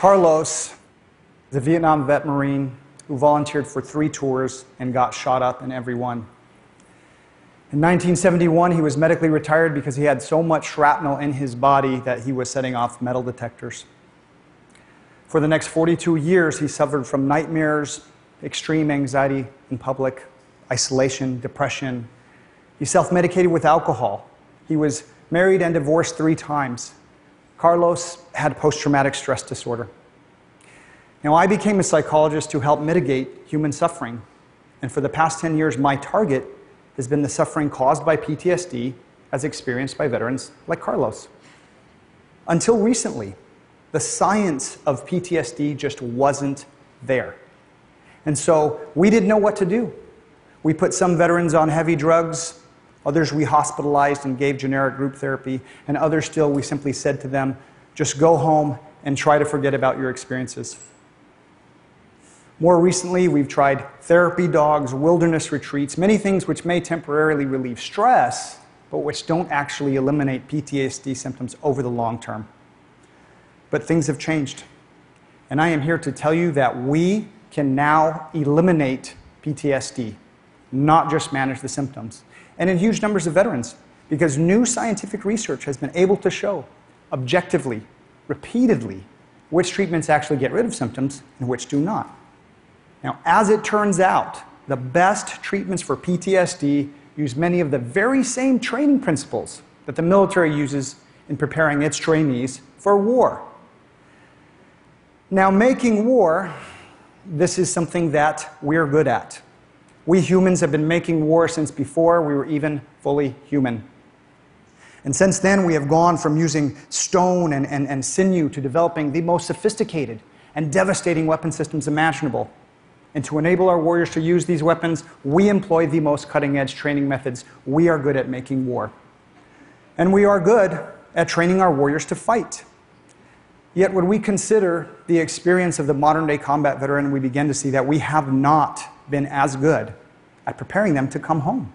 Carlos is a Vietnam vet Marine who volunteered for three tours and got shot up in every one. In 1971, he was medically retired because he had so much shrapnel in his body that he was setting off metal detectors. For the next 42 years, he suffered from nightmares, extreme anxiety in public, isolation, depression. He self medicated with alcohol. He was married and divorced three times. Carlos had post traumatic stress disorder. Now, I became a psychologist to help mitigate human suffering. And for the past 10 years, my target has been the suffering caused by PTSD as experienced by veterans like Carlos. Until recently, the science of PTSD just wasn't there. And so we didn't know what to do. We put some veterans on heavy drugs, others we hospitalized and gave generic group therapy, and others still we simply said to them, just go home and try to forget about your experiences. More recently, we've tried therapy dogs, wilderness retreats, many things which may temporarily relieve stress, but which don't actually eliminate PTSD symptoms over the long term. But things have changed. And I am here to tell you that we can now eliminate PTSD, not just manage the symptoms. And in huge numbers of veterans, because new scientific research has been able to show objectively, repeatedly, which treatments actually get rid of symptoms and which do not. Now, as it turns out, the best treatments for PTSD use many of the very same training principles that the military uses in preparing its trainees for war. Now, making war, this is something that we're good at. We humans have been making war since before we were even fully human. And since then, we have gone from using stone and, and, and sinew to developing the most sophisticated and devastating weapon systems imaginable. And to enable our warriors to use these weapons, we employ the most cutting edge training methods. We are good at making war. And we are good at training our warriors to fight. Yet, when we consider the experience of the modern day combat veteran, we begin to see that we have not been as good at preparing them to come home.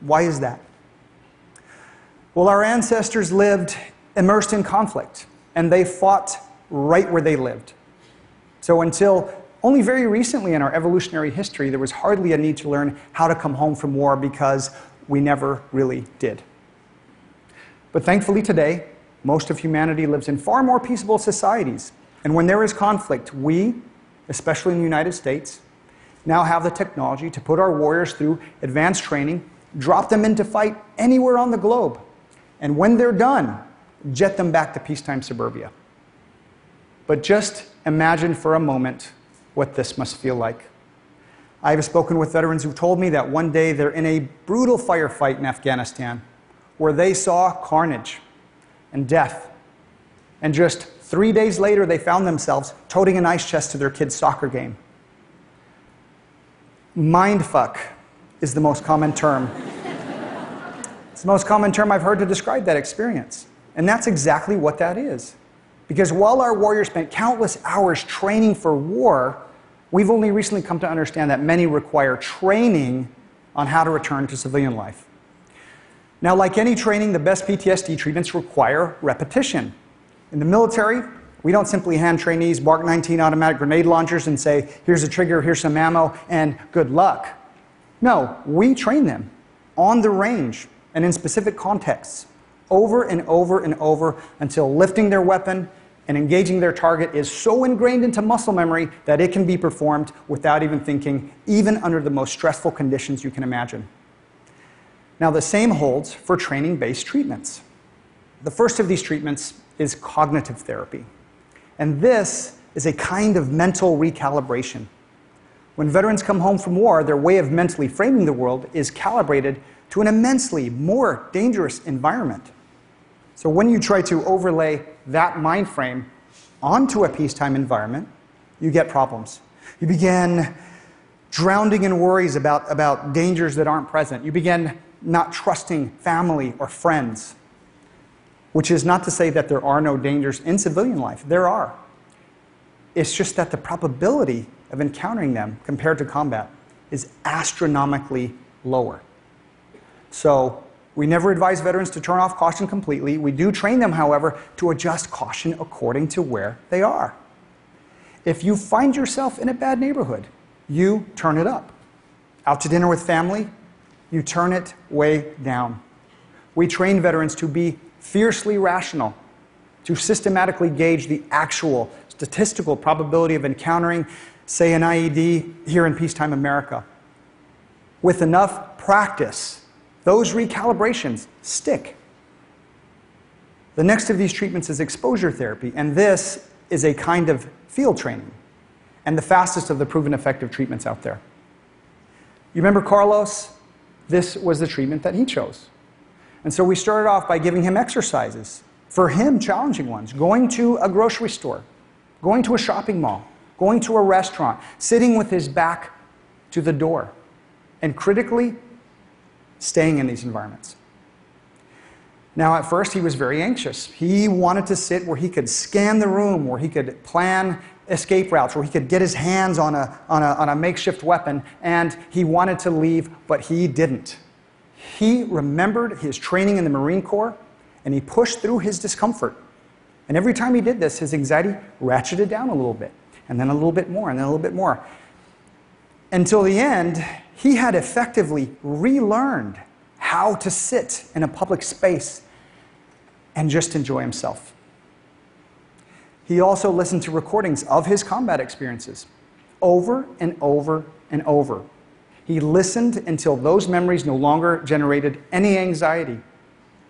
Why is that? Well, our ancestors lived immersed in conflict, and they fought right where they lived. So, until only very recently in our evolutionary history, there was hardly a need to learn how to come home from war because we never really did. But thankfully, today, most of humanity lives in far more peaceable societies. And when there is conflict, we, especially in the United States, now have the technology to put our warriors through advanced training, drop them into fight anywhere on the globe, and when they're done, jet them back to peacetime suburbia. But just imagine for a moment what this must feel like. I have spoken with veterans who told me that one day they're in a brutal firefight in Afghanistan where they saw carnage and death. And just three days later, they found themselves toting an ice chest to their kid's soccer game. Mindfuck is the most common term. it's the most common term I've heard to describe that experience. And that's exactly what that is. Because while our warriors spent countless hours training for war, we've only recently come to understand that many require training on how to return to civilian life. Now, like any training, the best PTSD treatments require repetition. In the military, we don't simply hand trainees Mark 19 automatic grenade launchers and say, here's a trigger, here's some ammo, and good luck. No, we train them on the range and in specific contexts over and over and over until lifting their weapon and engaging their target is so ingrained into muscle memory that it can be performed without even thinking, even under the most stressful conditions you can imagine. Now, the same holds for training based treatments. The first of these treatments is cognitive therapy. And this is a kind of mental recalibration. When veterans come home from war, their way of mentally framing the world is calibrated to an immensely more dangerous environment. So when you try to overlay that mind frame onto a peacetime environment, you get problems. You begin drowning in worries about, about dangers that aren't present. You begin not trusting family or friends, which is not to say that there are no dangers in civilian life. There are. It's just that the probability of encountering them compared to combat is astronomically lower. So we never advise veterans to turn off caution completely. We do train them, however, to adjust caution according to where they are. If you find yourself in a bad neighborhood, you turn it up. Out to dinner with family, you turn it way down. We train veterans to be fiercely rational, to systematically gauge the actual statistical probability of encountering, say, an IED here in peacetime America. With enough practice, those recalibrations stick. The next of these treatments is exposure therapy, and this is a kind of field training and the fastest of the proven effective treatments out there. You remember Carlos? This was the treatment that he chose. And so we started off by giving him exercises, for him, challenging ones, going to a grocery store, going to a shopping mall, going to a restaurant, sitting with his back to the door, and critically staying in these environments. Now, at first, he was very anxious. He wanted to sit where he could scan the room, where he could plan escape routes, where he could get his hands on a, on a, on a makeshift weapon, and he wanted to leave, but he didn't. He remembered his training in the Marine Corps, and he pushed through his discomfort. And every time he did this, his anxiety ratcheted down a little bit, and then a little bit more, and then a little bit more. Until the end, he had effectively relearned how to sit in a public space and just enjoy himself. He also listened to recordings of his combat experiences over and over and over. He listened until those memories no longer generated any anxiety.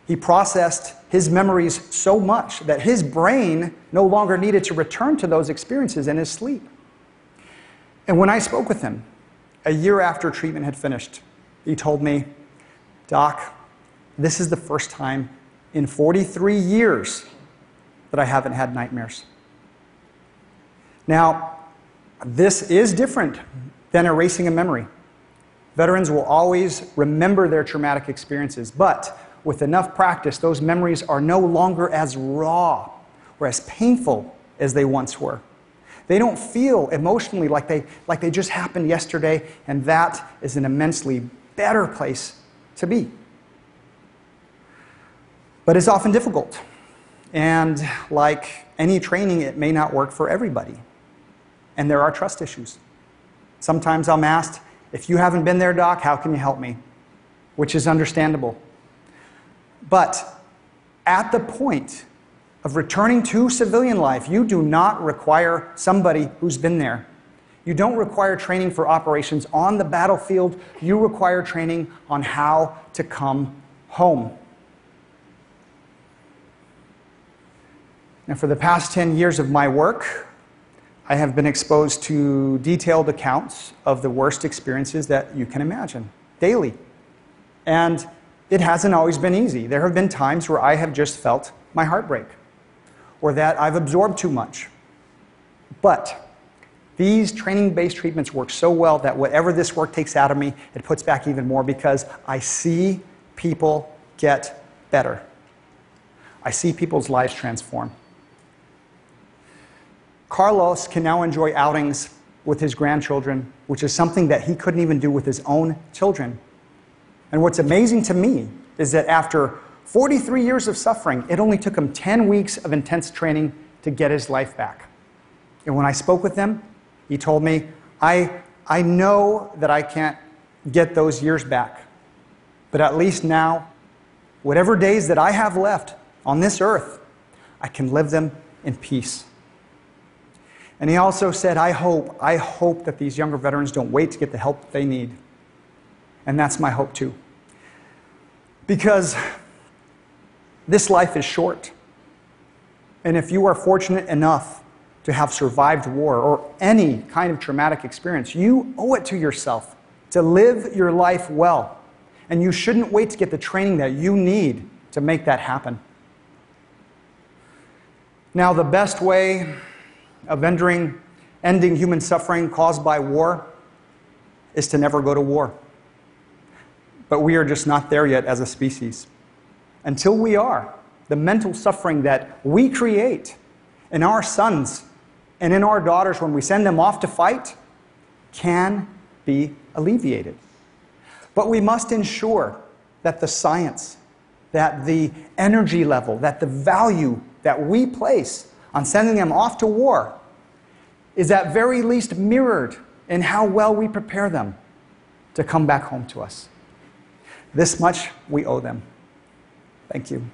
He processed his memories so much that his brain no longer needed to return to those experiences in his sleep. And when I spoke with him, a year after treatment had finished, he told me, Doc, this is the first time in 43 years that I haven't had nightmares. Now, this is different than erasing a memory. Veterans will always remember their traumatic experiences, but with enough practice, those memories are no longer as raw or as painful as they once were. They don't feel emotionally like they, like they just happened yesterday, and that is an immensely better place to be. But it's often difficult. And like any training, it may not work for everybody. And there are trust issues. Sometimes I'm asked, if you haven't been there, doc, how can you help me? Which is understandable. But at the point of returning to civilian life, you do not require somebody who's been there. You don't require training for operations on the battlefield. You require training on how to come home. Now, for the past 10 years of my work, I have been exposed to detailed accounts of the worst experiences that you can imagine daily. And it hasn't always been easy. There have been times where I have just felt my heart break or that I've absorbed too much. But these training based treatments work so well that whatever this work takes out of me, it puts back even more because I see people get better. I see people's lives transform. Carlos can now enjoy outings with his grandchildren, which is something that he couldn't even do with his own children. And what's amazing to me is that after 43 years of suffering, it only took him 10 weeks of intense training to get his life back. And when I spoke with him, he told me, I, I know that I can't get those years back, but at least now, whatever days that I have left on this earth, I can live them in peace. And he also said, I hope, I hope that these younger veterans don't wait to get the help they need. And that's my hope too. Because this life is short. And if you are fortunate enough to have survived war or any kind of traumatic experience, you owe it to yourself to live your life well. And you shouldn't wait to get the training that you need to make that happen. Now, the best way of ending, ending human suffering caused by war is to never go to war. But we are just not there yet as a species. Until we are, the mental suffering that we create in our sons and in our daughters when we send them off to fight can be alleviated. But we must ensure that the science, that the energy level, that the value that we place on sending them off to war is at very least mirrored in how well we prepare them to come back home to us. This much we owe them. Thank you.